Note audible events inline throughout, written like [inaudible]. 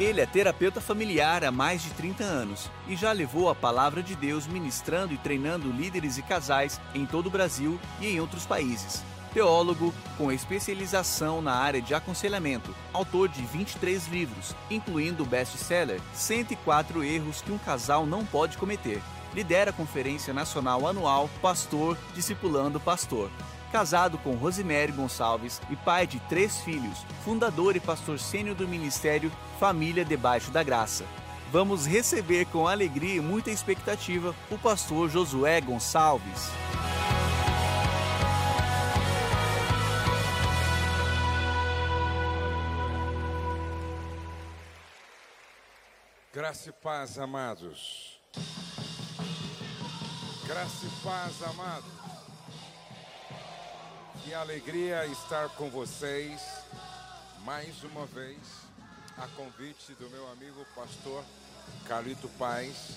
Ele é terapeuta familiar há mais de 30 anos e já levou a palavra de Deus ministrando e treinando líderes e casais em todo o Brasil e em outros países. Teólogo com especialização na área de aconselhamento, autor de 23 livros, incluindo o best-seller 104 erros que um casal não pode cometer. Lidera a Conferência Nacional Anual Pastor Discipulando Pastor casado com Rosemary Gonçalves e pai de três filhos, fundador e pastor sênior do ministério Família Debaixo da Graça. Vamos receber com alegria e muita expectativa o pastor Josué Gonçalves. Graça e paz, amados. Graça e paz, amados. Que alegria estar com vocês mais uma vez, a convite do meu amigo pastor Carlito Paz.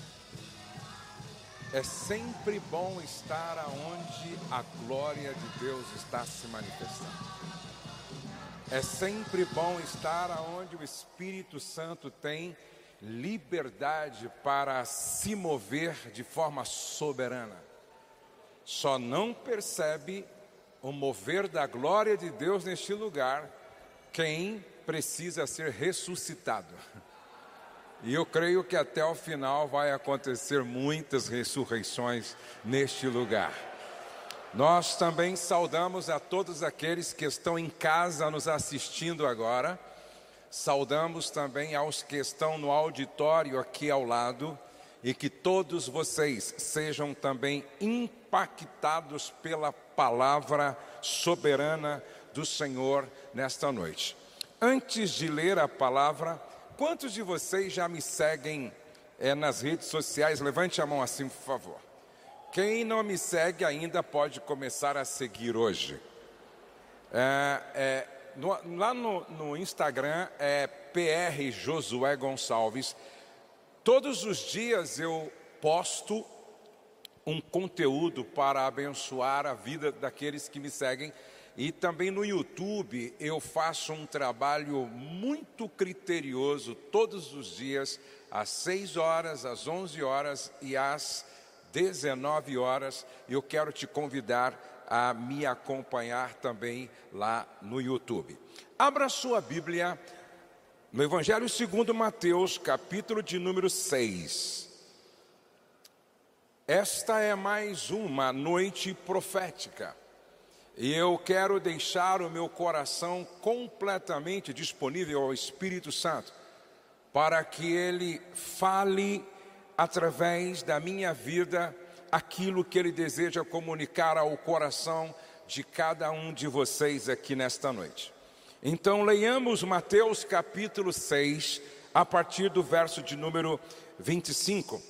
É sempre bom estar aonde a glória de Deus está se manifestando. É sempre bom estar aonde o Espírito Santo tem liberdade para se mover de forma soberana. Só não percebe o mover da glória de Deus neste lugar, quem precisa ser ressuscitado. E eu creio que até o final vai acontecer muitas ressurreições neste lugar. Nós também saudamos a todos aqueles que estão em casa nos assistindo agora. Saudamos também aos que estão no auditório aqui ao lado e que todos vocês sejam também impactados pela palavra soberana do Senhor nesta noite. Antes de ler a palavra, quantos de vocês já me seguem é, nas redes sociais? Levante a mão assim, por favor. Quem não me segue ainda pode começar a seguir hoje. É, é, no, lá no, no Instagram é PR Josué Gonçalves. Todos os dias eu posto um conteúdo para abençoar a vida daqueles que me seguem. E também no YouTube eu faço um trabalho muito criterioso todos os dias, às 6 horas, às 11 horas e às 19 horas. Eu quero te convidar a me acompanhar também lá no YouTube. Abra sua Bíblia no Evangelho segundo Mateus, capítulo de número 6. Esta é mais uma noite profética. E eu quero deixar o meu coração completamente disponível ao Espírito Santo, para que ele fale através da minha vida aquilo que ele deseja comunicar ao coração de cada um de vocês aqui nesta noite. Então, leiamos Mateus capítulo 6, a partir do verso de número 25.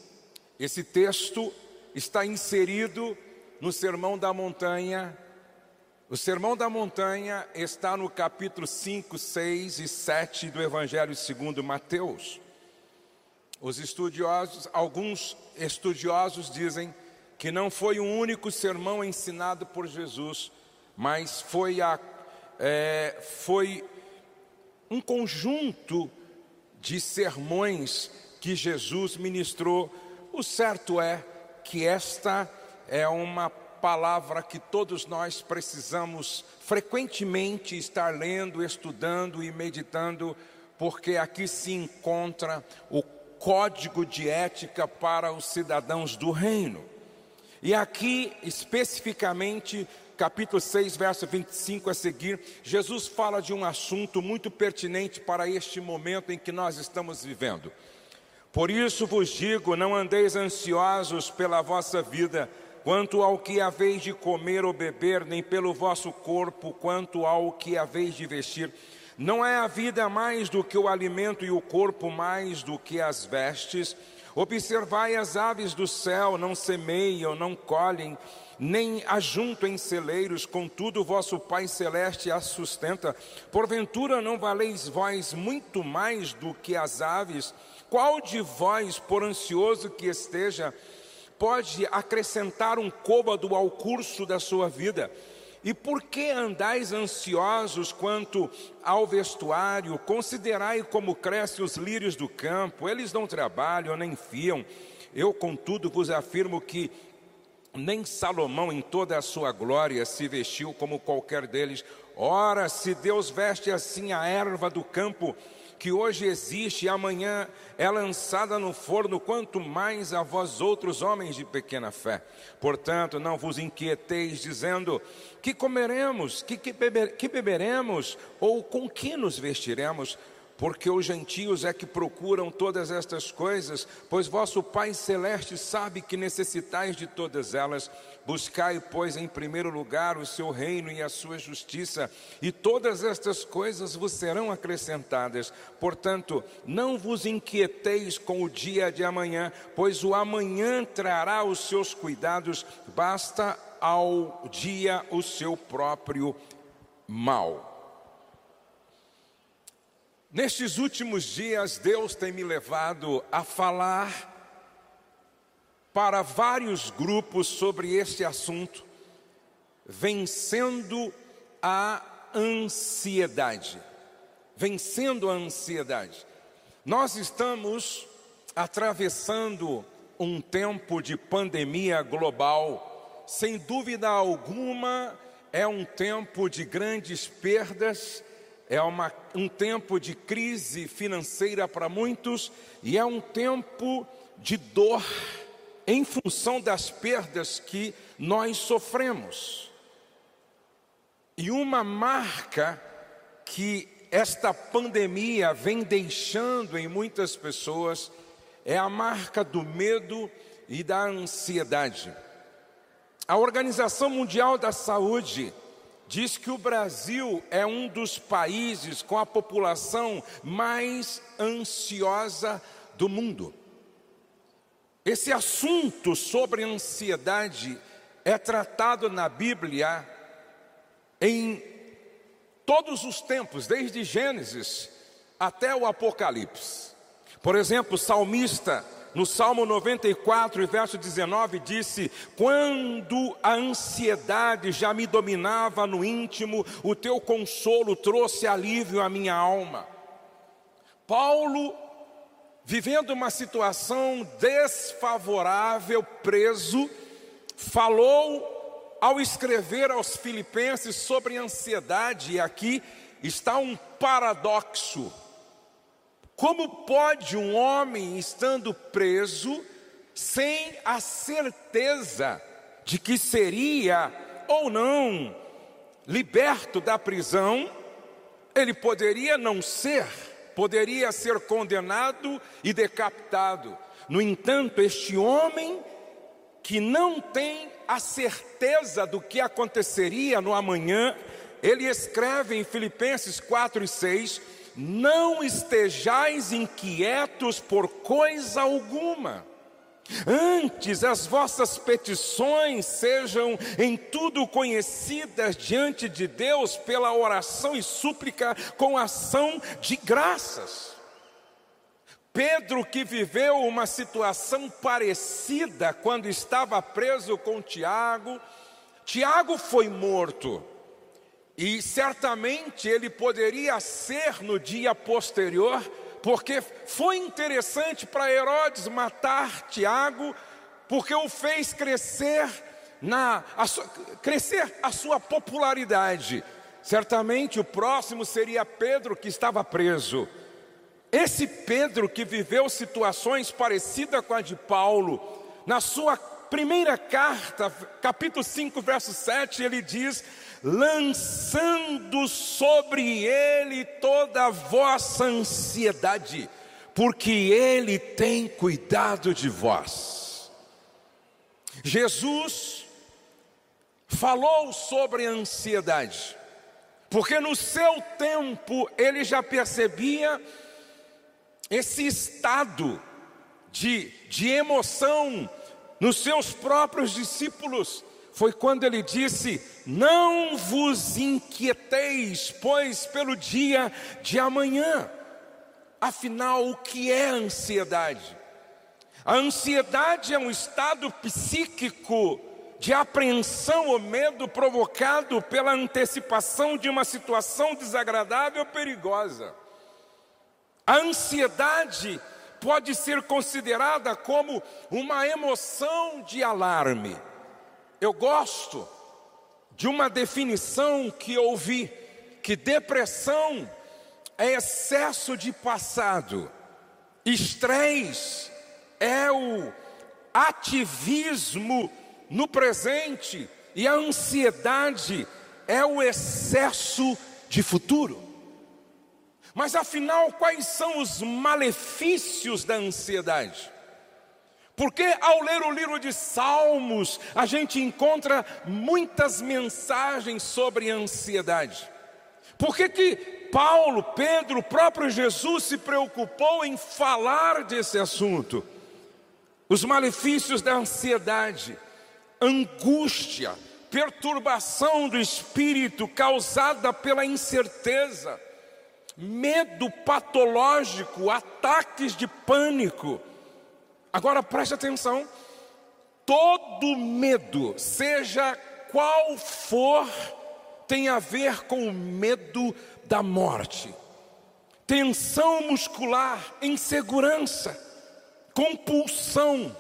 Esse texto está inserido no Sermão da Montanha. O Sermão da Montanha está no capítulo 5, 6 e 7 do Evangelho segundo Mateus. Os estudiosos, alguns estudiosos dizem que não foi o único sermão ensinado por Jesus, mas foi a é, foi um conjunto de sermões que Jesus ministrou. O certo é que esta é uma palavra que todos nós precisamos frequentemente estar lendo, estudando e meditando, porque aqui se encontra o código de ética para os cidadãos do reino. E aqui, especificamente, capítulo 6, verso 25 a seguir, Jesus fala de um assunto muito pertinente para este momento em que nós estamos vivendo. Por isso vos digo: não andeis ansiosos pela vossa vida, quanto ao que haveis de comer ou beber, nem pelo vosso corpo, quanto ao que haveis de vestir. Não é a vida mais do que o alimento e o corpo mais do que as vestes? Observai as aves do céu, não semeiam, não colhem, nem ajunto em celeiros, contudo vosso Pai Celeste as sustenta. Porventura não valeis vós muito mais do que as aves? Qual de vós, por ansioso que esteja, pode acrescentar um côvado ao curso da sua vida? E por que andais ansiosos quanto ao vestuário? Considerai como crescem os lírios do campo, eles não trabalham nem fiam. Eu, contudo, vos afirmo que nem Salomão, em toda a sua glória, se vestiu como qualquer deles. Ora, se Deus veste assim a erva do campo, que hoje existe e amanhã é lançada no forno, quanto mais a vós outros homens de pequena fé. Portanto, não vos inquieteis dizendo: que comeremos, que, que, beber, que beberemos, ou com que nos vestiremos? Porque os gentios é que procuram todas estas coisas, pois vosso Pai Celeste sabe que necessitais de todas elas. Buscai, pois, em primeiro lugar o seu reino e a sua justiça, e todas estas coisas vos serão acrescentadas. Portanto, não vos inquieteis com o dia de amanhã, pois o amanhã trará os seus cuidados, basta ao dia o seu próprio mal. Nestes últimos dias, Deus tem me levado a falar para vários grupos sobre este assunto, vencendo a ansiedade. Vencendo a ansiedade. Nós estamos atravessando um tempo de pandemia global, sem dúvida alguma, é um tempo de grandes perdas é uma, um tempo de crise financeira para muitos e é um tempo de dor em função das perdas que nós sofremos. E uma marca que esta pandemia vem deixando em muitas pessoas é a marca do medo e da ansiedade. A Organização Mundial da Saúde diz que o Brasil é um dos países com a população mais ansiosa do mundo. Esse assunto sobre ansiedade é tratado na Bíblia em todos os tempos, desde Gênesis até o Apocalipse. Por exemplo, o salmista no Salmo 94, verso 19, disse: Quando a ansiedade já me dominava no íntimo, o teu consolo trouxe alívio à minha alma. Paulo, vivendo uma situação desfavorável, preso, falou ao escrever aos Filipenses sobre ansiedade, e aqui está um paradoxo como pode um homem, estando preso, sem a certeza de que seria ou não liberto da prisão, ele poderia não ser, poderia ser condenado e decapitado. No entanto, este homem que não tem a certeza do que aconteceria no amanhã, ele escreve em Filipenses 4 e 6: não estejais inquietos por coisa alguma. Antes as vossas petições sejam em tudo conhecidas diante de Deus pela oração e súplica com ação de graças. Pedro, que viveu uma situação parecida quando estava preso com Tiago, Tiago foi morto. E certamente ele poderia ser no dia posterior, porque foi interessante para Herodes matar Tiago, porque o fez crescer na a sua, crescer a sua popularidade. Certamente o próximo seria Pedro que estava preso. Esse Pedro que viveu situações parecidas com a de Paulo, na sua primeira carta, capítulo 5, verso 7, ele diz: lançando sobre ele toda a vossa ansiedade, porque ele tem cuidado de vós. Jesus falou sobre a ansiedade, porque no seu tempo ele já percebia esse estado de, de emoção nos seus próprios discípulos foi quando ele disse: Não vos inquieteis, pois pelo dia de amanhã. Afinal, o que é ansiedade? A ansiedade é um estado psíquico de apreensão ou medo provocado pela antecipação de uma situação desagradável ou perigosa. A ansiedade pode ser considerada como uma emoção de alarme. Eu gosto de uma definição que ouvi que depressão é excesso de passado, estresse é o ativismo no presente e a ansiedade é o excesso de futuro. Mas afinal, quais são os malefícios da ansiedade? Porque ao ler o livro de Salmos, a gente encontra muitas mensagens sobre ansiedade. Por que, que Paulo, Pedro, o próprio Jesus se preocupou em falar desse assunto? Os malefícios da ansiedade, angústia, perturbação do espírito causada pela incerteza, medo patológico, ataques de pânico Agora preste atenção: todo medo, seja qual for, tem a ver com o medo da morte. Tensão muscular, insegurança, compulsão,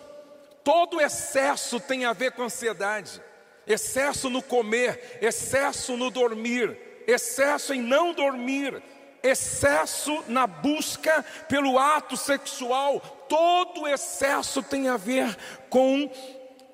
todo excesso tem a ver com ansiedade. Excesso no comer, excesso no dormir, excesso em não dormir, excesso na busca pelo ato sexual, todo excesso tem a ver com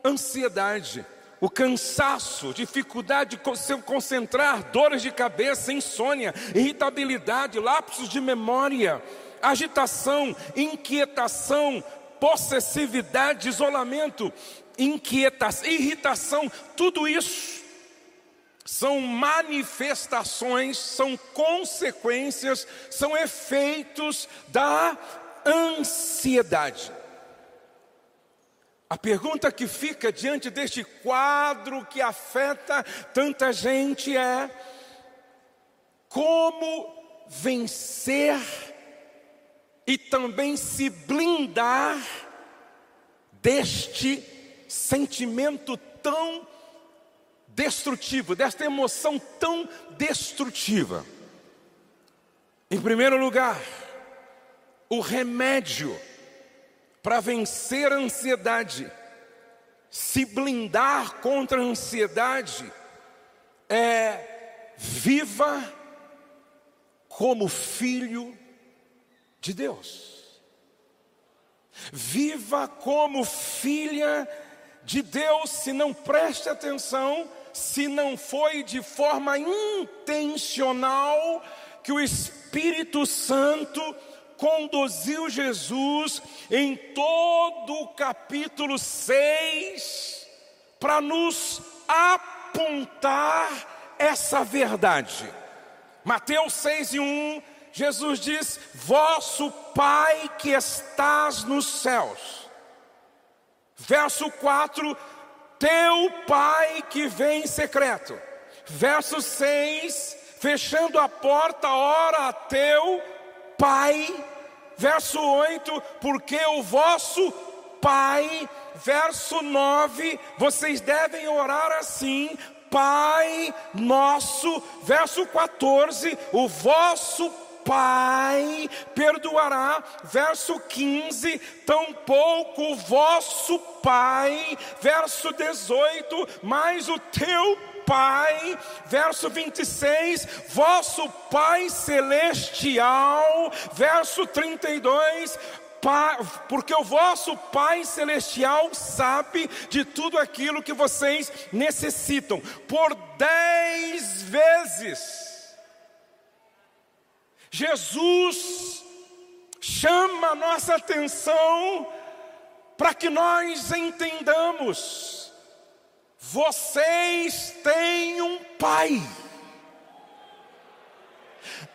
ansiedade, o cansaço, dificuldade de se concentrar, dores de cabeça, insônia, irritabilidade, lapsos de memória, agitação, inquietação, possessividade, isolamento, inquietação, irritação, tudo isso são manifestações, são consequências, são efeitos da ansiedade. A pergunta que fica diante deste quadro que afeta tanta gente é: como vencer e também se blindar deste sentimento tão destrutivo, desta emoção tão destrutiva. Em primeiro lugar, o remédio para vencer a ansiedade, se blindar contra a ansiedade, é viva como filho de Deus. Viva como filha de Deus, se não preste atenção se não foi de forma intencional que o Espírito Santo conduziu Jesus em todo o capítulo 6 para nos apontar essa verdade. Mateus 6 e 1, Jesus diz: Vosso Pai que estás nos céus. Verso 4, teu pai que vem em secreto. Verso 6, fechando a porta, ora a teu pai. Verso 8, porque o vosso pai. Verso 9, vocês devem orar assim: Pai nosso. Verso 14, o vosso Pai perdoará. Verso 15: tampouco o vosso Pai. Verso 18: mas o teu Pai, verso 26, vosso Pai celestial, verso 32, porque o vosso Pai Celestial sabe de tudo aquilo que vocês necessitam, por dez vezes Jesus chama a nossa atenção para que nós entendamos: vocês têm um Pai.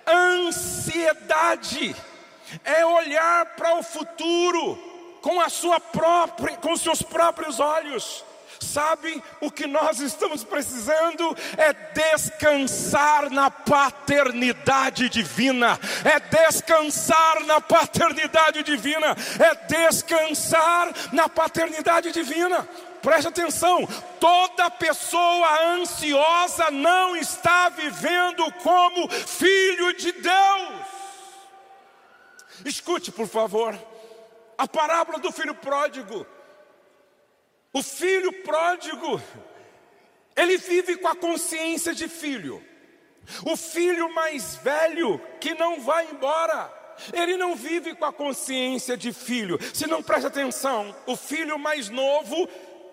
Ansiedade é olhar para o futuro com a sua própria, com seus próprios olhos Sabe o que nós estamos precisando? É descansar na paternidade divina, é descansar na paternidade divina, é descansar na paternidade divina. Preste atenção, toda pessoa ansiosa não está vivendo como filho de Deus. Escute, por favor, a parábola do filho pródigo. O filho pródigo, ele vive com a consciência de filho. O filho mais velho que não vai embora, ele não vive com a consciência de filho. Se não presta atenção, o filho mais novo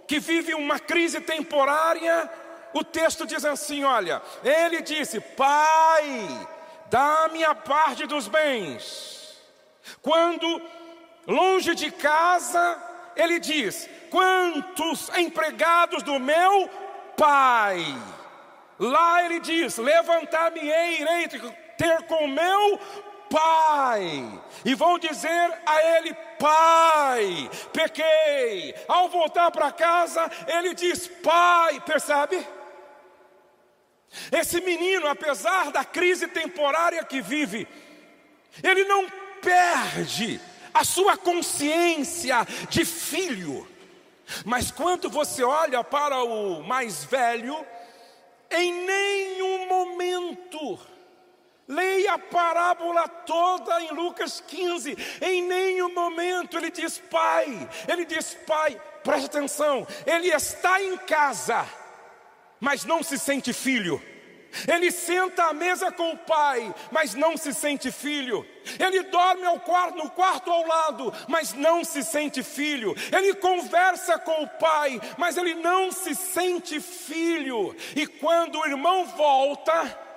que vive uma crise temporária, o texto diz assim: olha, ele disse, pai, dá-me a parte dos bens. Quando longe de casa, ele diz: quantos empregados do meu pai? Lá ele diz: levantar-me-ei, irei ter com meu pai. E vão dizer a ele: Pai, pequei. Ao voltar para casa, ele diz: Pai, percebe? Esse menino, apesar da crise temporária que vive, ele não perde a sua consciência de filho. Mas quando você olha para o mais velho, em nenhum momento Leia a parábola toda em Lucas 15. Em nenhum momento ele diz pai. Ele diz pai, preste atenção. Ele está em casa, mas não se sente filho. Ele senta à mesa com o pai, mas não se sente filho. Ele dorme ao quarto, no quarto ao lado, mas não se sente filho. Ele conversa com o pai, mas ele não se sente filho. E quando o irmão volta,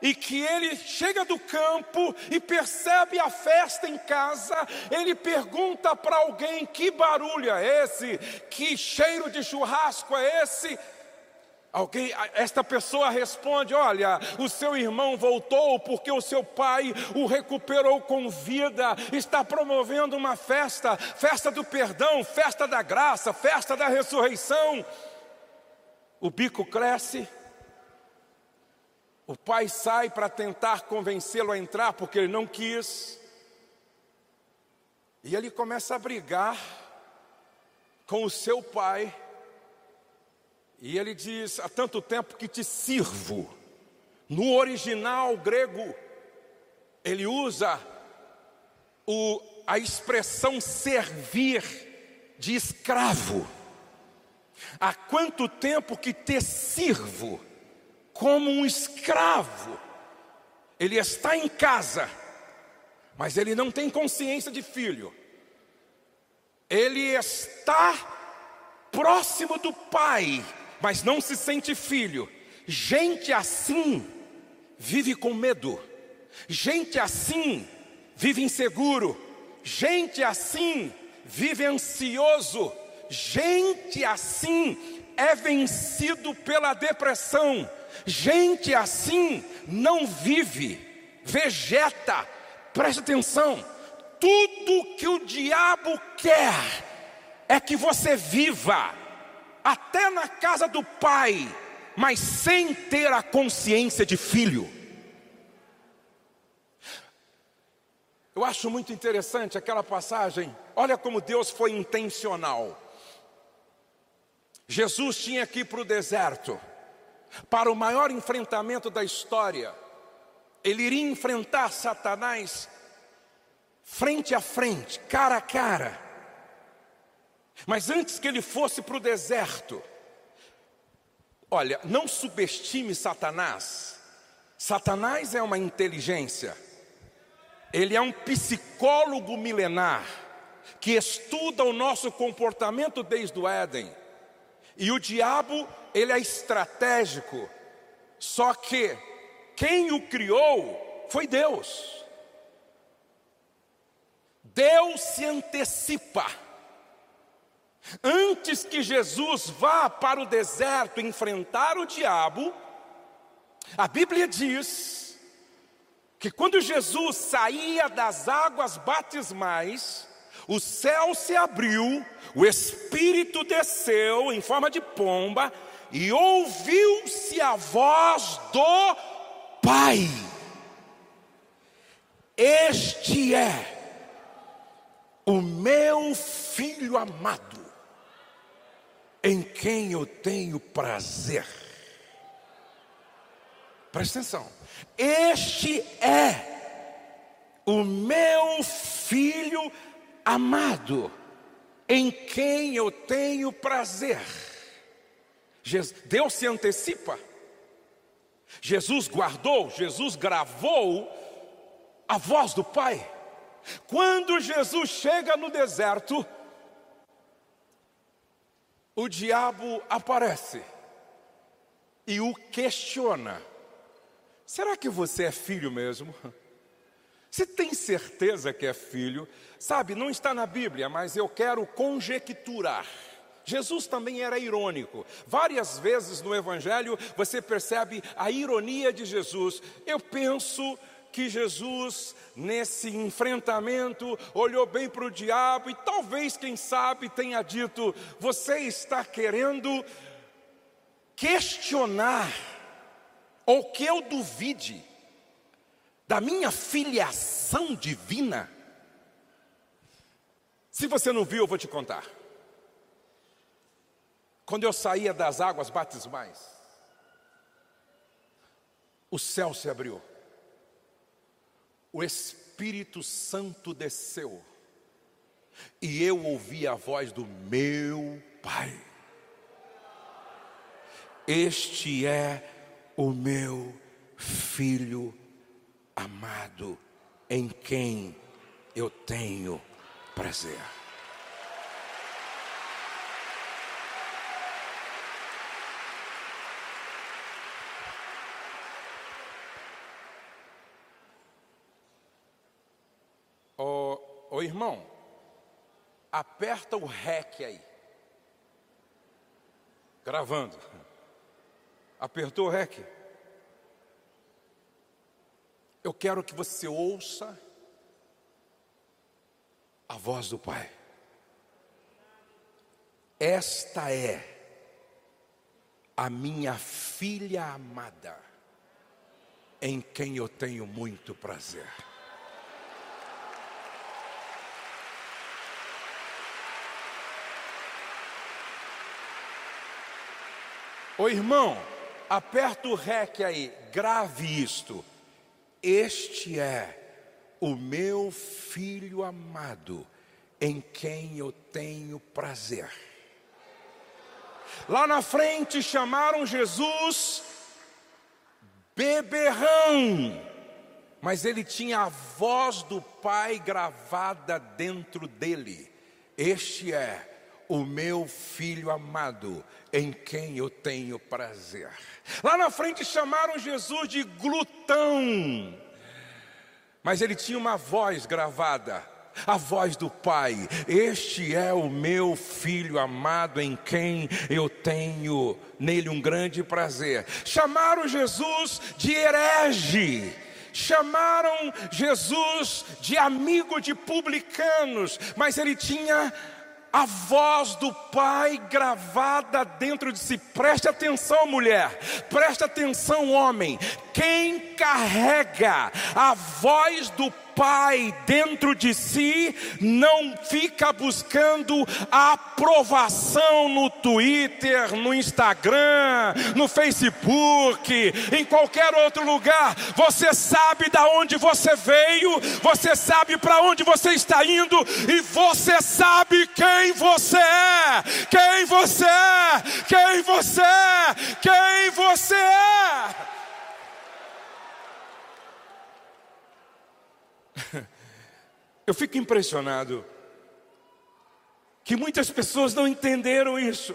e que ele chega do campo e percebe a festa em casa, ele pergunta para alguém: que barulho é esse? Que cheiro de churrasco é esse? Alguém, esta pessoa responde: Olha, o seu irmão voltou porque o seu pai o recuperou com vida, está promovendo uma festa, festa do perdão, festa da graça, festa da ressurreição. O bico cresce, o pai sai para tentar convencê-lo a entrar porque ele não quis. E ele começa a brigar com o seu pai. E ele diz: Há tanto tempo que te sirvo. No original grego, ele usa o, a expressão servir de escravo. Há quanto tempo que te sirvo? Como um escravo. Ele está em casa, mas ele não tem consciência de filho. Ele está próximo do pai, mas não se sente filho. Gente assim vive com medo. Gente assim vive inseguro. Gente assim vive ansioso. Gente assim é vencido pela depressão. Gente assim não vive, vegeta. Preste atenção. Tudo que o diabo quer é que você viva até na casa do pai, mas sem ter a consciência de filho. Eu acho muito interessante aquela passagem. Olha como Deus foi intencional. Jesus tinha que ir para o deserto para o maior enfrentamento da história. Ele iria enfrentar Satanás frente a frente, cara a cara. Mas antes que ele fosse para o deserto, olha, não subestime Satanás. Satanás é uma inteligência, ele é um psicólogo milenar que estuda o nosso comportamento desde o Éden. E o diabo, ele é estratégico. Só que quem o criou foi Deus. Deus se antecipa. Antes que Jesus vá para o deserto enfrentar o diabo, a Bíblia diz que quando Jesus saía das águas batismais, o céu se abriu, o Espírito desceu em forma de pomba, e ouviu-se a voz do Pai. Este é o meu filho amado, em quem eu tenho prazer. Presta atenção. Este é o meu filho amado, em quem eu tenho prazer. Deus se antecipa. Jesus guardou, Jesus gravou a voz do Pai. Quando Jesus chega no deserto, o diabo aparece e o questiona: será que você é filho mesmo? [laughs] Você tem certeza que é filho? Sabe, não está na Bíblia, mas eu quero conjecturar. Jesus também era irônico. Várias vezes no Evangelho você percebe a ironia de Jesus. Eu penso que Jesus, nesse enfrentamento, olhou bem para o diabo e talvez, quem sabe, tenha dito: Você está querendo questionar, ou que eu duvide, da minha filiação divina? Se você não viu, eu vou te contar. Quando eu saía das águas batismais, o céu se abriu o Espírito Santo desceu e eu ouvi a voz do meu Pai. Este é o meu filho amado, em quem eu tenho prazer. Ô irmão, aperta o REC aí. Gravando. Apertou o REC? Eu quero que você ouça a voz do Pai. Esta é a minha filha amada, em quem eu tenho muito prazer. Ô irmão, aperta o REC aí, grave isto. Este é o meu filho amado, em quem eu tenho prazer. Lá na frente chamaram Jesus beberrão, mas ele tinha a voz do Pai gravada dentro dele. Este é o meu filho amado, em quem eu tenho prazer. Lá na frente chamaram Jesus de glutão, mas ele tinha uma voz gravada, a voz do Pai: Este é o meu filho amado, em quem eu tenho nele um grande prazer. Chamaram Jesus de herege. Chamaram Jesus de amigo de publicanos, mas ele tinha a voz do Pai gravada dentro de si. Preste atenção, mulher, preste atenção, homem. Quem carrega a voz do Pai dentro de si não fica buscando aprovação no Twitter, no Instagram, no Facebook, em qualquer outro lugar. Você sabe da onde você veio, você sabe para onde você está indo e você sabe quem você é. Quem você é? Quem você é? Quem você é? Eu fico impressionado que muitas pessoas não entenderam isso.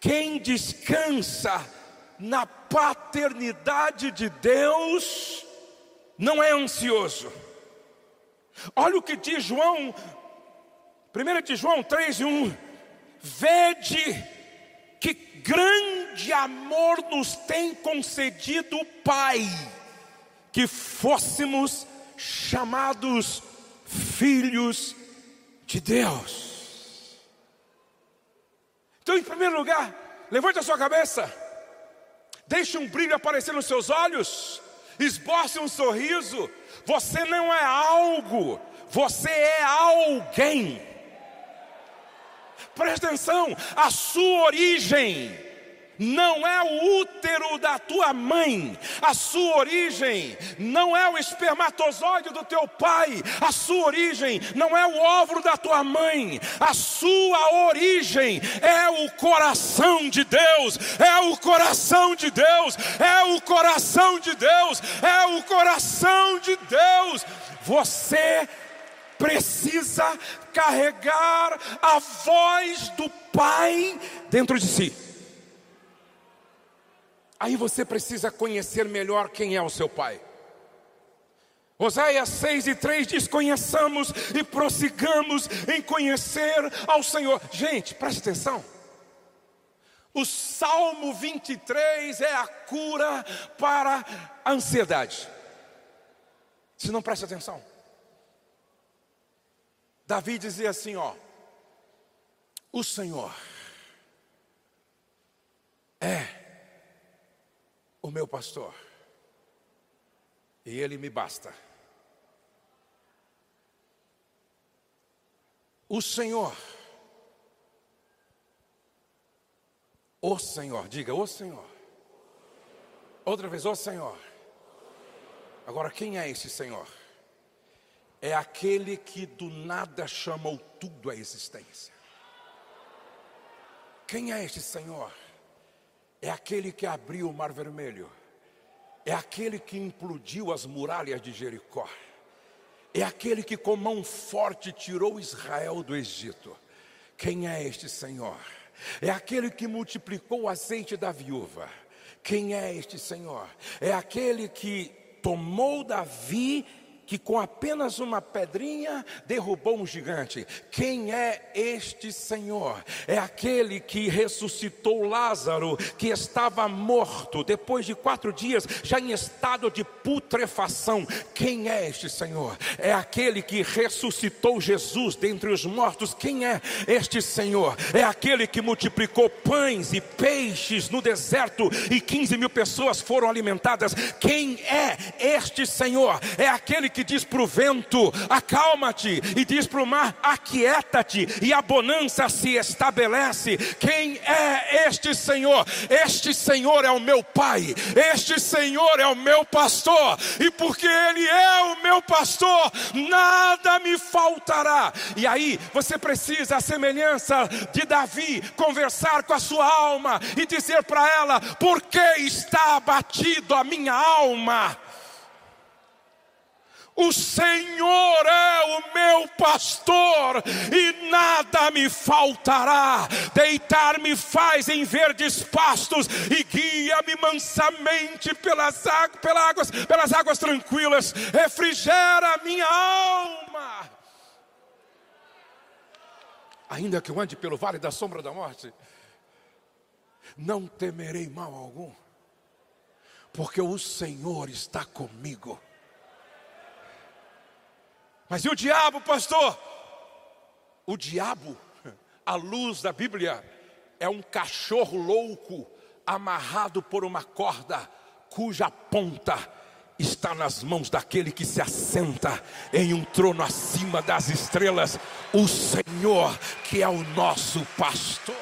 Quem descansa na paternidade de Deus não é ansioso. Olha o que diz João, 1 de João 3 e 1. Vede que grande amor nos tem concedido o Pai que fôssemos chamados filhos de Deus. Então, em primeiro lugar, levante a sua cabeça, deixe um brilho aparecer nos seus olhos, esboce um sorriso. Você não é algo, você é alguém. Presta atenção, a sua origem não é o útero da tua mãe, a sua origem não é o espermatozoide do teu pai, a sua origem não é o óvulo da tua mãe, a sua origem é o coração de Deus, é o coração de Deus, é o coração de Deus, é o coração de Deus. Você precisa carregar a voz do Pai dentro de si. Aí você precisa conhecer melhor quem é o seu pai. Oséias 6 e 3 diz: Conheçamos e prossigamos em conhecer ao Senhor. Gente, preste atenção. O Salmo 23 é a cura para a ansiedade. Se não preste atenção. Davi dizia assim: Ó, o Senhor é o meu pastor, e ele me basta. O Senhor, o Senhor, diga, o Senhor. Outra vez, o Senhor. Agora, quem é esse Senhor? É aquele que do nada chamou tudo à existência. Quem é este Senhor? É aquele que abriu o mar vermelho, é aquele que implodiu as muralhas de Jericó, é aquele que com mão forte tirou Israel do Egito. Quem é este Senhor? É aquele que multiplicou o azeite da viúva. Quem é este Senhor? É aquele que tomou Davi que com apenas uma pedrinha derrubou um gigante. Quem é este Senhor? É aquele que ressuscitou Lázaro, que estava morto, depois de quatro dias, já em estado de putrefação. Quem é este Senhor? É aquele que ressuscitou Jesus dentre os mortos. Quem é este Senhor? É aquele que multiplicou pães e peixes no deserto e 15 mil pessoas foram alimentadas. Quem é este Senhor? É aquele que diz para o vento: acalma-te, e diz para o mar: aquieta-te, e a bonança se estabelece. Quem é este Senhor? Este Senhor é o meu Pai, este Senhor é o meu pastor, e porque Ele é o meu pastor, nada me faltará. E aí você precisa, a semelhança de Davi, conversar com a sua alma e dizer para ela: por que está abatido a minha alma? O Senhor é o meu pastor e nada me faltará. Deitar-me faz em verdes pastos e guia-me mansamente pelas, pelas, águas, pelas águas tranquilas. Refrigera a minha alma. Ainda que eu ande pelo vale da sombra da morte, não temerei mal algum, porque o Senhor está comigo. Mas e o diabo, pastor? O diabo, [laughs] à luz da Bíblia, é um cachorro louco amarrado por uma corda, cuja ponta está nas mãos daquele que se assenta em um trono acima das estrelas, o Senhor, que é o nosso pastor.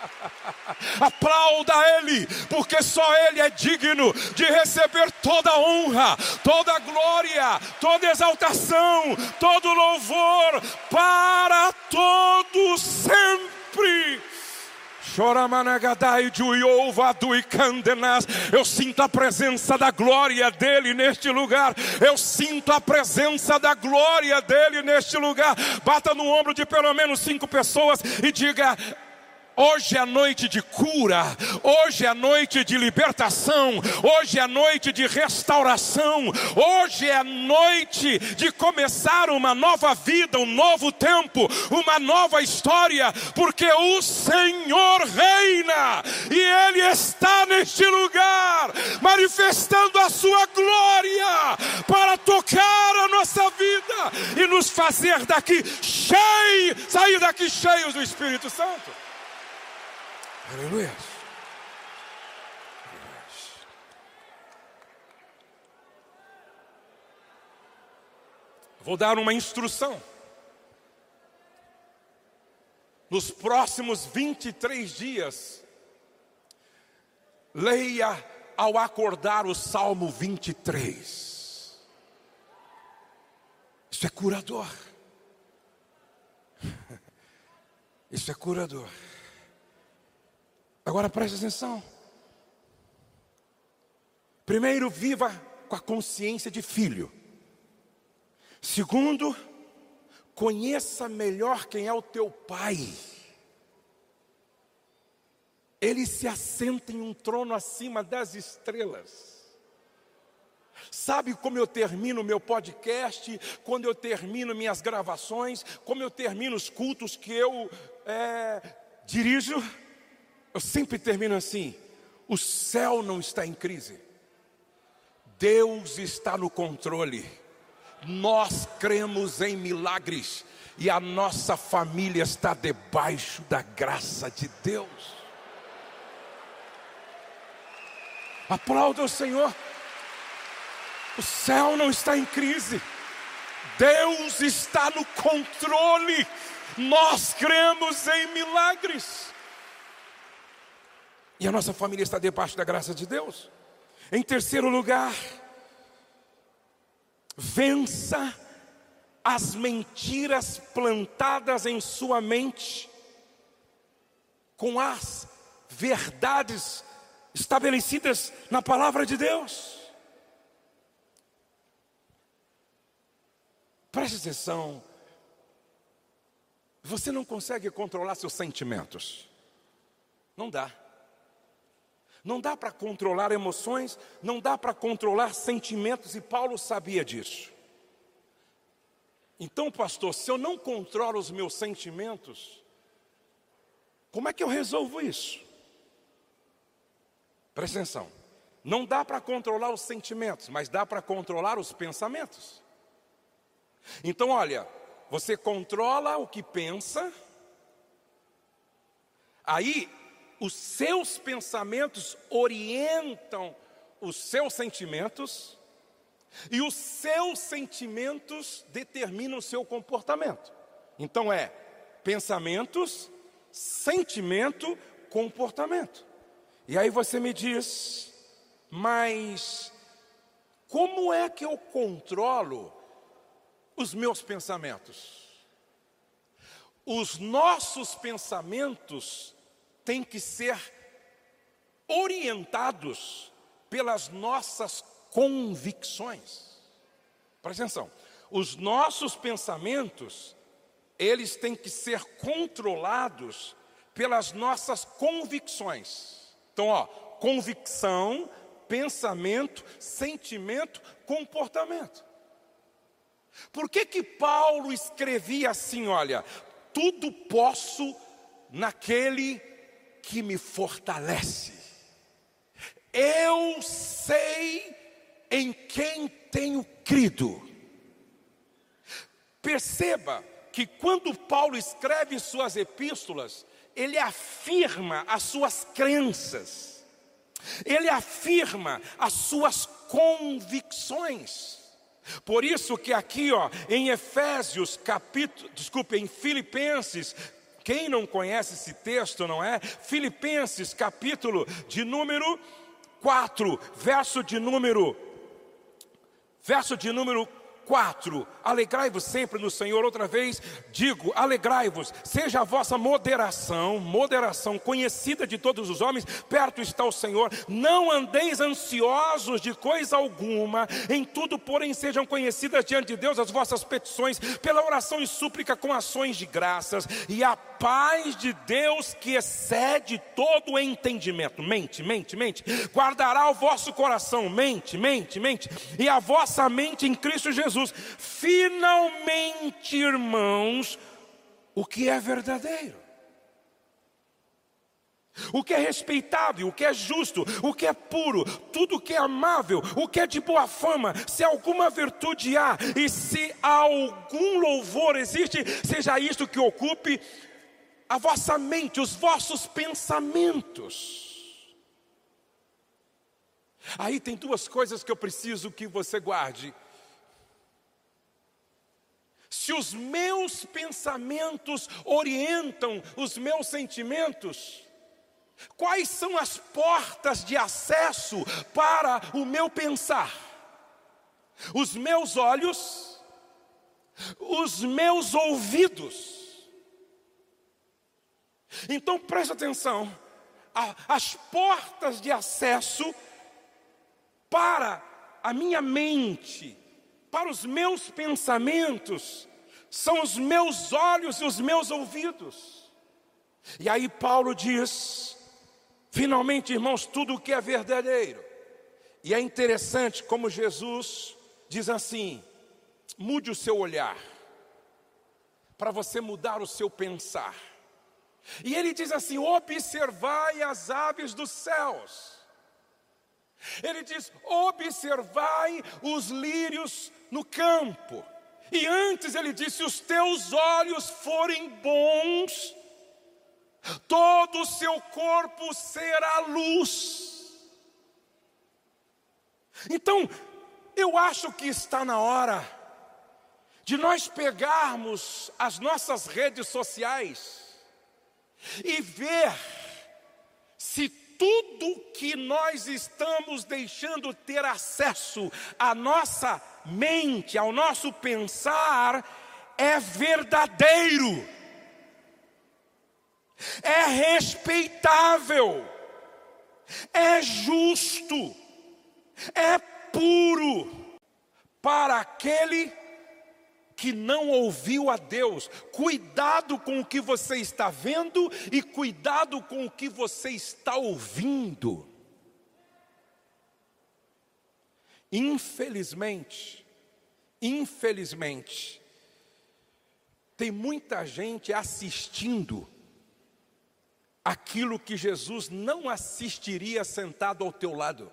[laughs] Aplauda Ele, porque só Ele é digno de receber toda honra, toda glória, toda exaltação, todo louvor para todo sempre. Eu sinto a presença da glória dele neste lugar. Eu sinto a presença da glória dele neste lugar. Bata no ombro de pelo menos cinco pessoas e diga: Hoje é noite de cura, hoje é noite de libertação, hoje é noite de restauração, hoje é noite de começar uma nova vida, um novo tempo, uma nova história, porque o Senhor reina e Ele está neste lugar, manifestando a Sua glória para tocar a nossa vida e nos fazer daqui cheios, sair daqui cheios do Espírito Santo. Aleluia. Vou dar uma instrução. nos próximos 23 dias, leia ao acordar o Salmo 23. Isso é curador. [laughs] Isso é curador. Agora preste atenção. Primeiro, viva com a consciência de filho. Segundo, conheça melhor quem é o teu pai. Ele se assenta em um trono acima das estrelas. Sabe como eu termino meu podcast, quando eu termino minhas gravações, como eu termino os cultos que eu é, dirijo? Eu sempre termino assim: o céu não está em crise, Deus está no controle. Nós cremos em milagres e a nossa família está debaixo da graça de Deus. Aplauda o Senhor. O céu não está em crise. Deus está no controle. Nós cremos em milagres. E a nossa família está debaixo da graça de Deus. Em terceiro lugar, vença as mentiras plantadas em sua mente com as verdades estabelecidas na palavra de Deus. Preste atenção. Você não consegue controlar seus sentimentos. Não dá. Não dá para controlar emoções, não dá para controlar sentimentos, e Paulo sabia disso. Então, pastor, se eu não controlo os meus sentimentos, como é que eu resolvo isso? Presta atenção. Não dá para controlar os sentimentos, mas dá para controlar os pensamentos. Então, olha, você controla o que pensa, aí os seus pensamentos orientam os seus sentimentos, e os seus sentimentos determinam o seu comportamento. Então é pensamentos, sentimento, comportamento. E aí você me diz, mas como é que eu controlo os meus pensamentos? Os nossos pensamentos têm que ser orientados pelas nossas convicções. Presta atenção. Os nossos pensamentos, eles têm que ser controlados pelas nossas convicções. Então, ó, convicção, pensamento, sentimento, comportamento. Por que que Paulo escrevia assim, olha, tudo posso naquele que me fortalece. Eu sei em quem tenho crido. Perceba que quando Paulo escreve suas epístolas, ele afirma as suas crenças, ele afirma as suas convicções. Por isso que aqui, ó, em Efésios capítulo, desculpe, em Filipenses quem não conhece esse texto, não é? Filipenses, capítulo de número 4, verso de número verso de número 4. Alegrai-vos sempre no Senhor. Outra vez digo: alegrai-vos, seja a vossa moderação, moderação conhecida de todos os homens, perto está o Senhor. Não andeis ansiosos de coisa alguma, em tudo, porém, sejam conhecidas diante de Deus as vossas petições, pela oração e súplica com ações de graças, e a paz de Deus que excede todo o entendimento, mente, mente, mente, guardará o vosso coração, mente, mente, mente, e a vossa mente em Cristo Jesus Jesus. Finalmente, irmãos, o que é verdadeiro, o que é respeitável, o que é justo, o que é puro, tudo o que é amável, o que é de boa fama, se alguma virtude há e se algum louvor existe, seja isto que ocupe a vossa mente, os vossos pensamentos. Aí tem duas coisas que eu preciso que você guarde. Se os meus pensamentos orientam os meus sentimentos, quais são as portas de acesso para o meu pensar? Os meus olhos, os meus ouvidos. Então preste atenção, as portas de acesso para a minha mente, para os meus pensamentos, são os meus olhos e os meus ouvidos. E aí Paulo diz: finalmente, irmãos, tudo o que é verdadeiro. E é interessante como Jesus diz assim: mude o seu olhar, para você mudar o seu pensar. E ele diz assim: observai as aves dos céus ele diz: observai os lírios no campo. E antes ele disse: os teus olhos forem bons, todo o seu corpo será luz. Então, eu acho que está na hora de nós pegarmos as nossas redes sociais e ver se tudo que nós estamos deixando ter acesso à nossa mente, ao nosso pensar, é verdadeiro, é respeitável, é justo, é puro. Para aquele que não ouviu a Deus. Cuidado com o que você está vendo e cuidado com o que você está ouvindo. Infelizmente, infelizmente, tem muita gente assistindo aquilo que Jesus não assistiria sentado ao teu lado.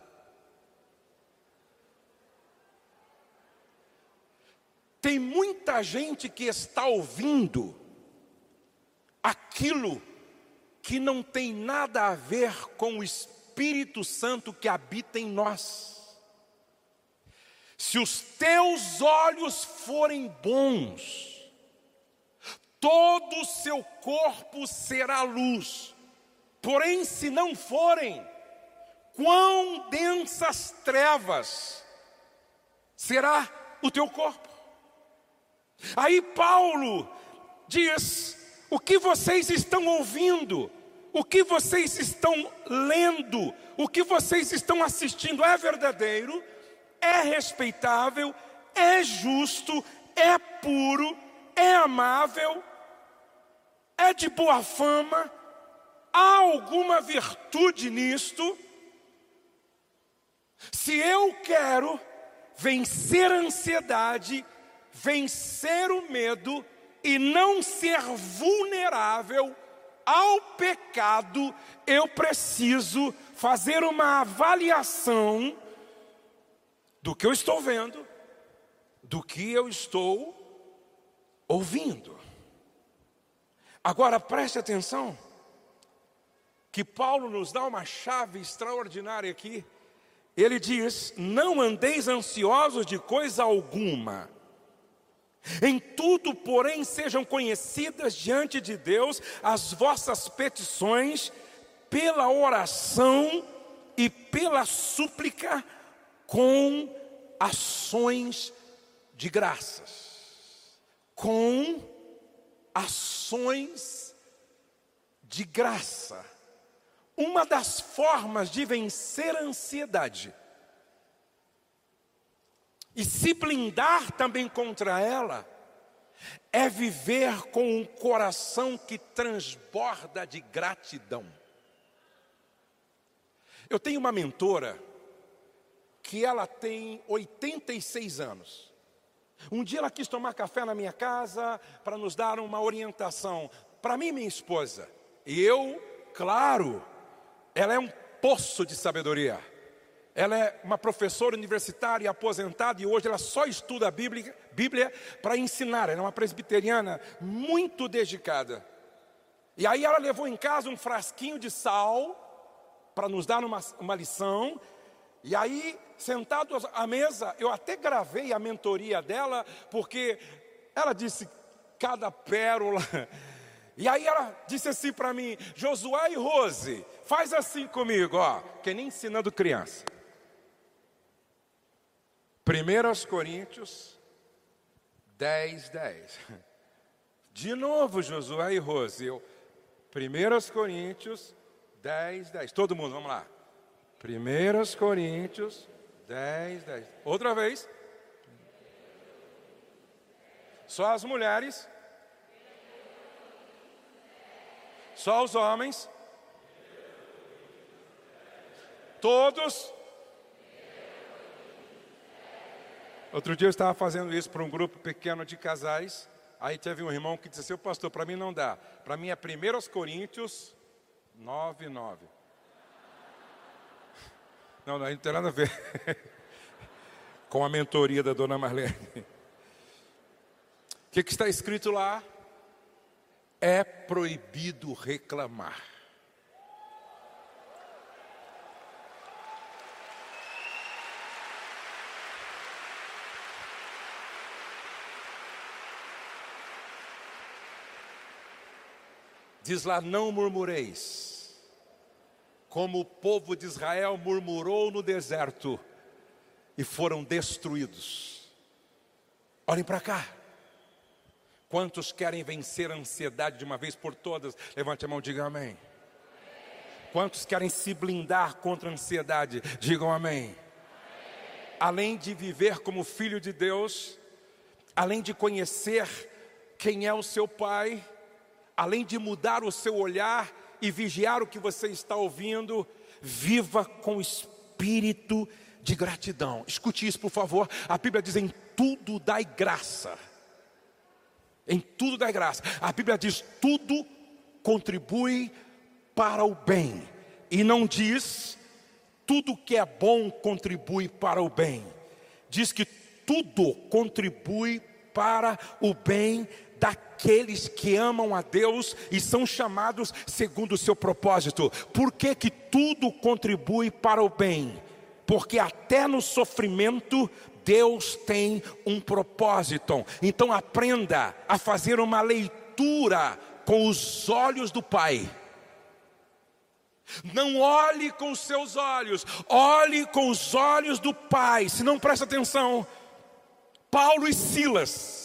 Tem muita gente que está ouvindo aquilo que não tem nada a ver com o Espírito Santo que habita em nós. Se os teus olhos forem bons, todo o seu corpo será luz. Porém, se não forem, quão densas trevas será o teu corpo. Aí Paulo diz: o que vocês estão ouvindo, o que vocês estão lendo, o que vocês estão assistindo é verdadeiro, é respeitável, é justo, é puro, é amável, é de boa fama, há alguma virtude nisto. Se eu quero vencer a ansiedade, vencer o medo e não ser vulnerável ao pecado, eu preciso fazer uma avaliação do que eu estou vendo, do que eu estou ouvindo. Agora preste atenção, que Paulo nos dá uma chave extraordinária aqui. Ele diz: Não andeis ansiosos de coisa alguma em tudo, porém, sejam conhecidas diante de Deus as vossas petições pela oração e pela súplica com ações de graças. Com ações de graça. Uma das formas de vencer a ansiedade e se blindar também contra ela é viver com um coração que transborda de gratidão. Eu tenho uma mentora que ela tem 86 anos. Um dia ela quis tomar café na minha casa para nos dar uma orientação para mim e minha esposa. E eu, claro, ela é um poço de sabedoria. Ela é uma professora universitária aposentada e hoje ela só estuda a Bíblia, Bíblia para ensinar. Ela é uma presbiteriana muito dedicada. E aí ela levou em casa um frasquinho de sal para nos dar uma, uma lição. E aí, sentado à mesa, eu até gravei a mentoria dela, porque ela disse cada pérola. E aí ela disse assim para mim: Josué e Rose, faz assim comigo, ó, que nem ensinando criança. 1 Coríntios 10, 10. De novo, Josué e Rose, eu. 1 Coríntios 10, 10. Todo mundo, vamos lá. 1 Coríntios 10, 10. Outra vez. Só as mulheres. Só os homens. Todos. Outro dia eu estava fazendo isso para um grupo pequeno de casais. Aí teve um irmão que disse assim: Pastor, para mim não dá. Para mim é 1 Coríntios 9, 9. [laughs] Não, não, não tem nada a ver [laughs] com a mentoria da dona Marlene. [laughs] O que, que está escrito lá? É proibido reclamar. Diz lá: não murmureis como o povo de Israel murmurou no deserto e foram destruídos. Olhem para cá. Quantos querem vencer a ansiedade de uma vez por todas? Levante a mão, diga amém. Quantos querem se blindar contra a ansiedade? Digam amém. Além de viver como filho de Deus, além de conhecer quem é o seu Pai, além de mudar o seu olhar e vigiar o que você está ouvindo, viva com espírito de gratidão. Escute isso, por favor. A Bíblia diz: em tudo dai graça. Em tudo dai graça. A Bíblia diz: tudo contribui para o bem. E não diz: tudo que é bom contribui para o bem. Diz que tudo contribui para o bem daqueles que amam a Deus e são chamados segundo o seu propósito. Por que, que tudo contribui para o bem? Porque até no sofrimento Deus tem um propósito. Então aprenda a fazer uma leitura com os olhos do Pai. Não olhe com os seus olhos, olhe com os olhos do Pai. Se não presta atenção, Paulo e Silas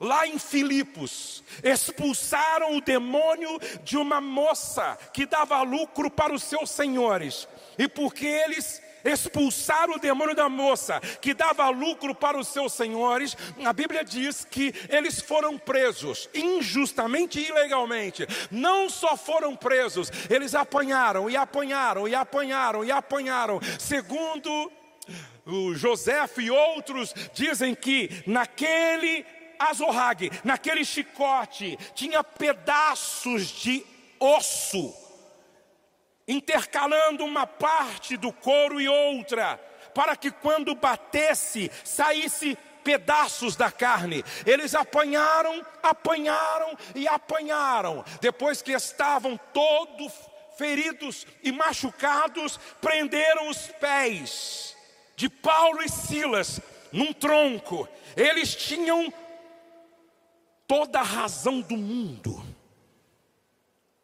lá em Filipos, expulsaram o demônio de uma moça que dava lucro para os seus senhores. E porque eles expulsaram o demônio da moça que dava lucro para os seus senhores, a Bíblia diz que eles foram presos injustamente e ilegalmente. Não só foram presos, eles apanharam e apanharam e apanharam e apanharam. Segundo o José e outros dizem que naquele azorrague, naquele chicote, tinha pedaços de osso, intercalando uma parte do couro e outra, para que quando batesse, saísse pedaços da carne. Eles apanharam, apanharam e apanharam. Depois que estavam todos feridos e machucados, prenderam os pés de Paulo e Silas num tronco. Eles tinham toda a razão do mundo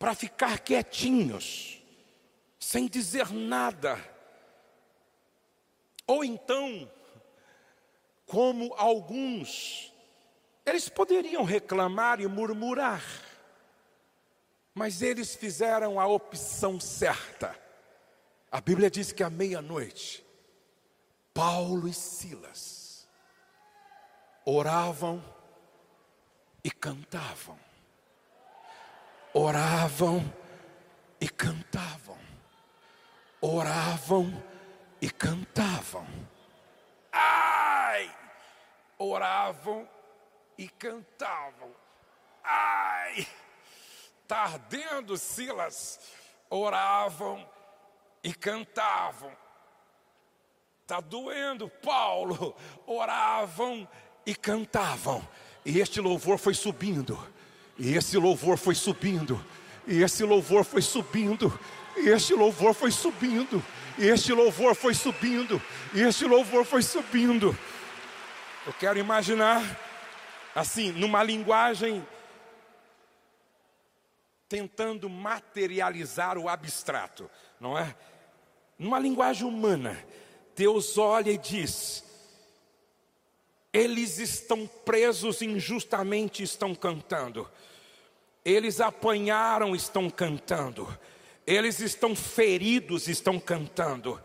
para ficar quietinhos, sem dizer nada. Ou então, como alguns, eles poderiam reclamar e murmurar, mas eles fizeram a opção certa. A Bíblia diz que à meia-noite, Paulo e Silas oravam e cantavam, oravam e cantavam, oravam e cantavam. Ai! Oravam e cantavam. Ai! Tá ardendo, Silas. Oravam e cantavam. Tá doendo, Paulo. Oravam e cantavam. E este louvor foi subindo, e esse louvor foi subindo, e esse louvor foi subindo, e este louvor foi subindo, e este louvor foi subindo, e este louvor foi subindo. Eu quero imaginar assim, numa linguagem tentando materializar o abstrato, não é? Numa linguagem humana, Deus olha e diz: eles estão presos injustamente, estão cantando. Eles apanharam, estão cantando. Eles estão feridos, estão cantando.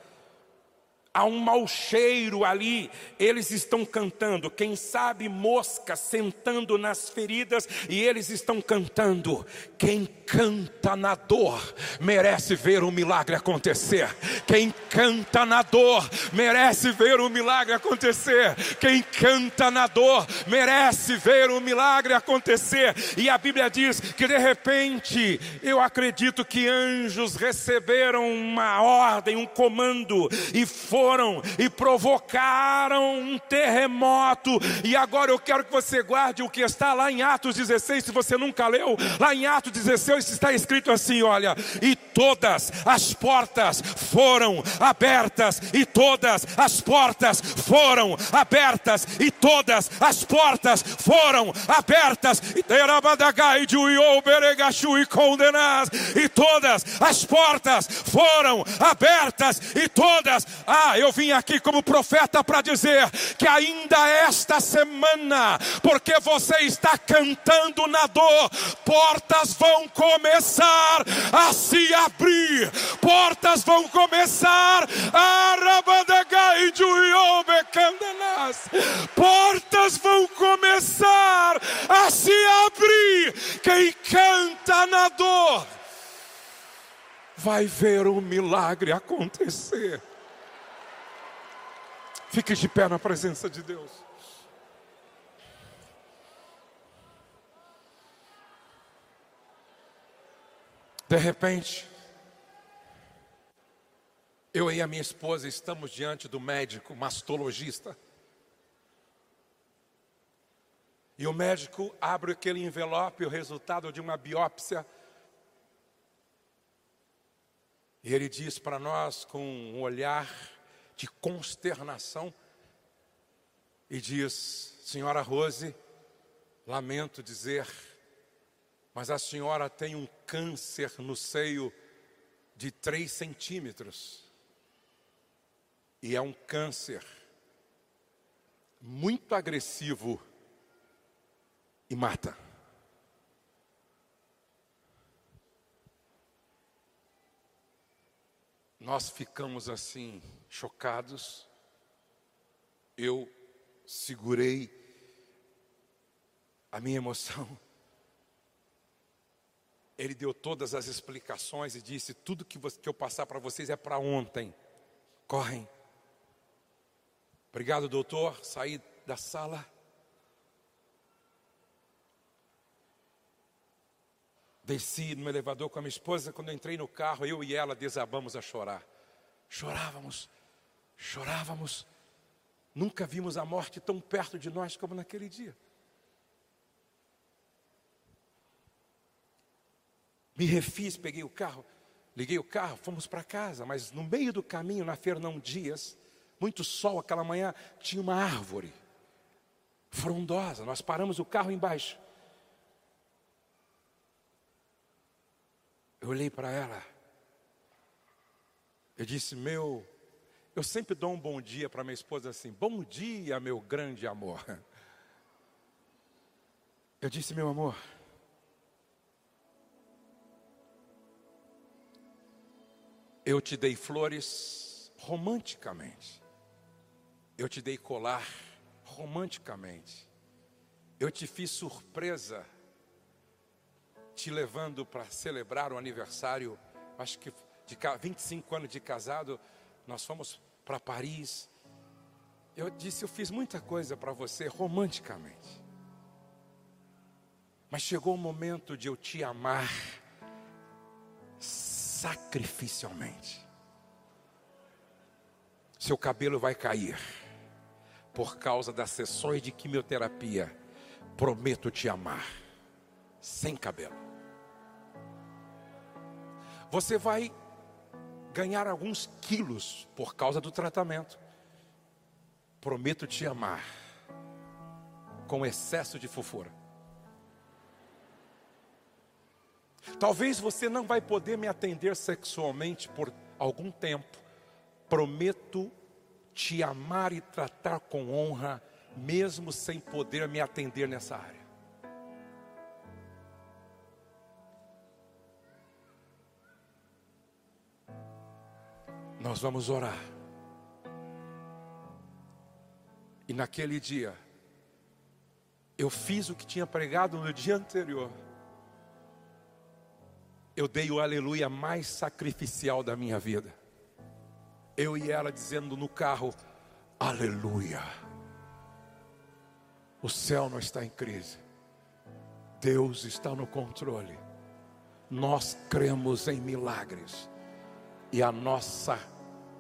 Há um mau cheiro ali, eles estão cantando. Quem sabe mosca sentando nas feridas e eles estão cantando. Quem canta na dor merece ver o milagre acontecer. Quem canta na dor merece ver o milagre acontecer. Quem canta na dor merece ver o milagre acontecer. E a Bíblia diz que de repente, eu acredito que anjos receberam uma ordem, um comando e foram foram e provocaram um terremoto. E agora eu quero que você guarde o que está lá em Atos 16, se você nunca leu, lá em Atos 16 está escrito assim: olha, e todas as portas foram abertas, e todas as portas foram abertas, e todas as portas foram abertas, e todas as portas foram abertas, e todas, ah, eu vim aqui como profeta para dizer que ainda esta semana, porque você está cantando na dor, portas vão começar a se abrir, portas vão começar a portas vão começar a se abrir. Quem canta na dor vai ver o milagre acontecer. Fique de pé na presença de Deus. De repente, eu e a minha esposa estamos diante do médico mastologista. E o médico abre aquele envelope, o resultado de uma biópsia. E ele diz para nós com um olhar de consternação e diz: Senhora Rose, lamento dizer, mas a senhora tem um câncer no seio de 3 centímetros. E é um câncer muito agressivo e mata. Nós ficamos assim, chocados. Eu segurei a minha emoção. Ele deu todas as explicações e disse: tudo que, eu passar para vocês é para ontem. Correm. Obrigado, doutor. Saí da sala. Desci no elevador com a minha esposa. Quando entrei no carro, eu e ela desabamos a chorar. Chorávamos chorávamos. Nunca vimos a morte tão perto de nós como naquele dia. Me refiz, peguei o carro, liguei o carro, fomos para casa, mas no meio do caminho, na Fernão Dias, muito sol aquela manhã, tinha uma árvore frondosa. Nós paramos o carro embaixo. Eu olhei para ela. Eu disse: Meu eu sempre dou um bom dia para minha esposa assim: Bom dia, meu grande amor. Eu disse, meu amor, eu te dei flores romanticamente, eu te dei colar romanticamente, eu te fiz surpresa, te levando para celebrar o aniversário, acho que de 25 anos de casado nós fomos para Paris. Eu disse, eu fiz muita coisa para você romanticamente. Mas chegou o momento de eu te amar sacrificialmente. Seu cabelo vai cair por causa das sessões de quimioterapia. Prometo te amar sem cabelo. Você vai ganhar alguns quilos por causa do tratamento. Prometo te amar com excesso de fofura. Talvez você não vai poder me atender sexualmente por algum tempo. Prometo te amar e tratar com honra, mesmo sem poder me atender nessa área. Nós vamos orar. E naquele dia, eu fiz o que tinha pregado no dia anterior. Eu dei o aleluia mais sacrificial da minha vida. Eu e ela dizendo no carro: Aleluia. O céu não está em crise. Deus está no controle. Nós cremos em milagres. E a nossa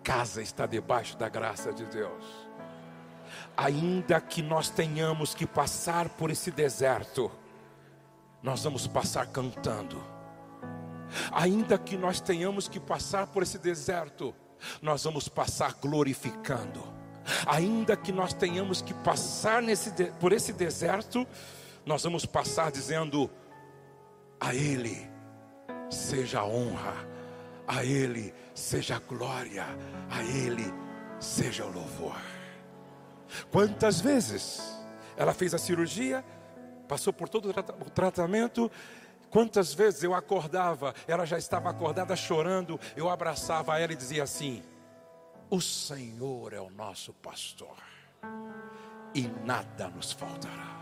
casa está debaixo da graça de Deus. Ainda que nós tenhamos que passar por esse deserto, nós vamos passar cantando. Ainda que nós tenhamos que passar por esse deserto, nós vamos passar glorificando. Ainda que nós tenhamos que passar nesse, por esse deserto, nós vamos passar dizendo: a Ele seja a honra, a Ele seja a glória, a Ele seja o louvor. Quantas vezes ela fez a cirurgia, passou por todo o tratamento, Quantas vezes eu acordava, ela já estava acordada chorando, eu abraçava ela e dizia assim: O Senhor é o nosso pastor, e nada nos faltará.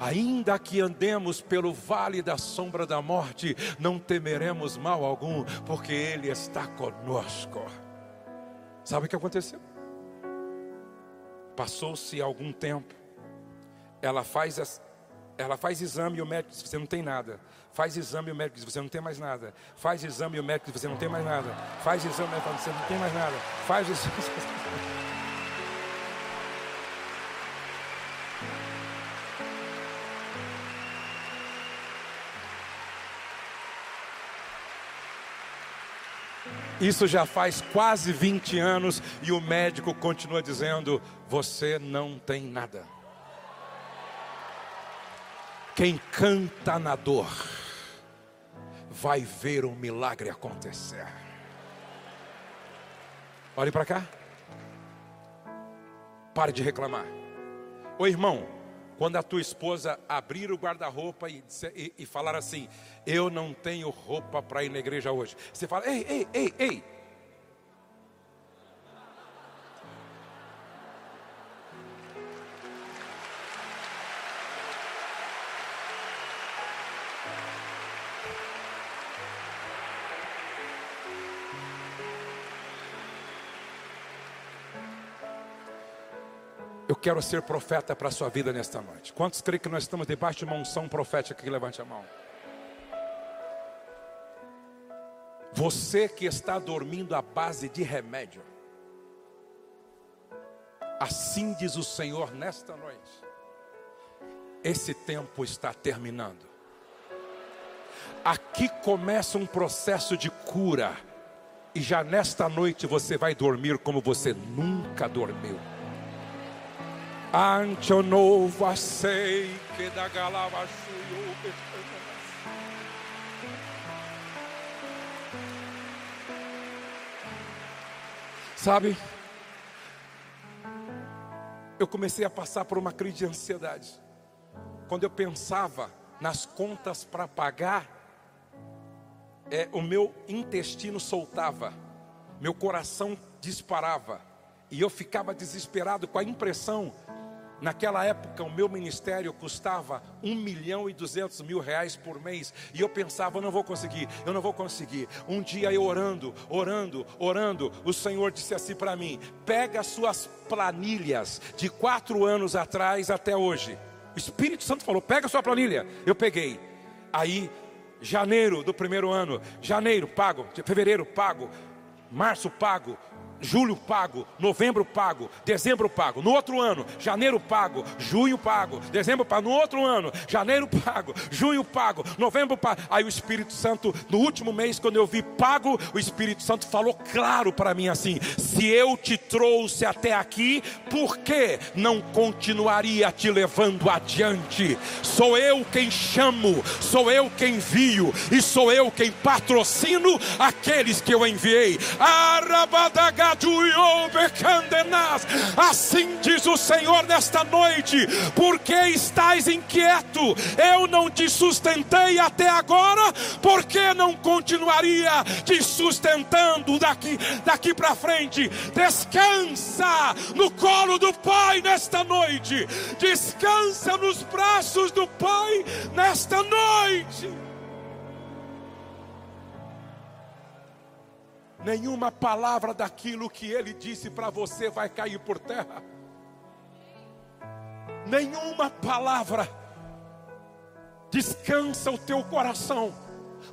Ainda que andemos pelo vale da sombra da morte, não temeremos mal algum, porque Ele está conosco. Sabe o que aconteceu? Passou-se algum tempo, ela faz as ela faz exame e o médico diz: você não tem nada. Faz exame e o médico diz: você não tem mais nada. Faz exame e o médico diz: você não tem mais nada. Faz exame e o médico diz: você não tem mais nada. Faz exame. Isso já faz quase 20 anos e o médico continua dizendo: você não tem nada. Quem canta na dor vai ver um milagre acontecer. Olhe para cá. Pare de reclamar. Ô irmão, quando a tua esposa abrir o guarda-roupa e, e, e, falar assim: Eu não tenho roupa para ir na igreja hoje. Você fala: Ei, ei, ei, ei, quero ser profeta para a sua vida nesta noite. Quantos creem que nós estamos debaixo de uma unção profética aqui? Levante a mão. Você que está dormindo à base de remédio, assim diz o Senhor nesta noite. Esse tempo está terminando. Aqui começa um processo de cura, e já nesta noite você vai dormir como você nunca dormiu. Antionova sei que da galava Sabe? Eu comecei a passar por uma crise de ansiedade. Quando eu pensava nas contas para pagar, é, o meu intestino soltava, meu coração disparava, e eu ficava desesperado com a impressão Naquela época, o meu ministério custava um milhão e duzentos mil reais por mês. E eu pensava, eu não vou conseguir, eu não vou conseguir. Um dia eu orando, orando, orando, o Senhor disse assim para mim: pega as suas planilhas de quatro anos atrás até hoje. O Espírito Santo falou: pega a sua planilha. Eu peguei. Aí, janeiro do primeiro ano, janeiro pago, fevereiro pago, março pago, julho pago, novembro pago, dezembro pago, no outro ano, janeiro pago, junho pago, dezembro pago, no outro ano, janeiro pago, junho pago, novembro pago. Aí o Espírito Santo, no último mês, quando eu vi pago, o Espírito Santo falou claro para mim assim: se eu te trouxe até aqui, por que não continuaria te levando adiante? Sou eu quem chamo, sou eu quem envio, e sou eu quem patrocino aqueles que eu enviei. Arabadaga Assim diz o Senhor nesta noite: porque estás inquieto? Eu não te sustentei até agora, porque não continuaria te sustentando daqui, daqui para frente? Descansa no colo do Pai nesta noite, descansa nos braços do Pai nesta noite. Nenhuma palavra daquilo que ele disse para você vai cair por terra. Nenhuma palavra. Descansa o teu coração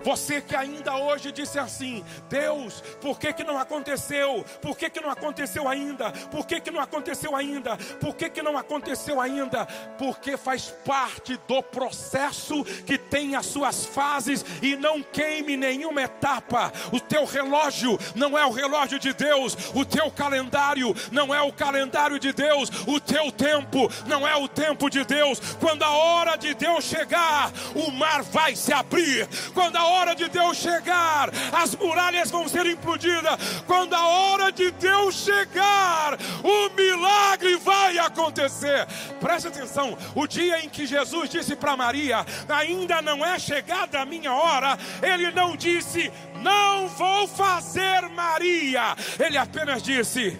você que ainda hoje disse assim: Deus, por que, que não aconteceu? Por que, que não aconteceu ainda? Por que, que não aconteceu ainda? Por que, que não aconteceu ainda? Porque faz parte do processo que tem as suas fases e não queime nenhuma etapa. O teu relógio não é o relógio de Deus, o teu calendário não é o calendário de Deus, o teu tempo não é o tempo de Deus. Quando a hora de Deus chegar, o mar vai se abrir. Quando a hora de Deus chegar, as muralhas vão ser implodidas. Quando a hora de Deus chegar, o milagre vai acontecer. Preste atenção: o dia em que Jesus disse para Maria: Ainda não é chegada a minha hora, ele não disse, Não vou fazer Maria. Ele apenas disse: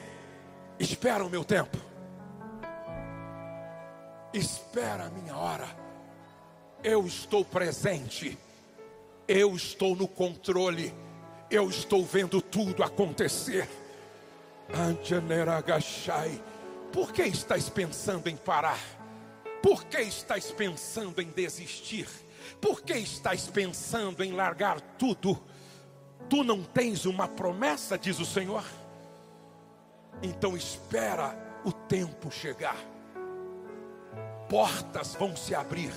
Espera o meu tempo. Espera a minha hora. Eu estou presente eu estou no controle, eu estou vendo tudo acontecer. Por que estás pensando em parar? Por que estás pensando em desistir? Por que estás pensando em largar tudo? Tu não tens uma promessa, diz o Senhor? Então espera o tempo chegar. Portas vão se abrir,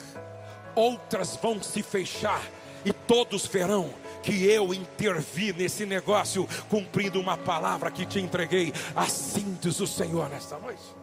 outras vão se fechar e todos verão que eu intervi nesse negócio, cumprindo uma palavra que te entreguei. Assim diz o Senhor nesta noite.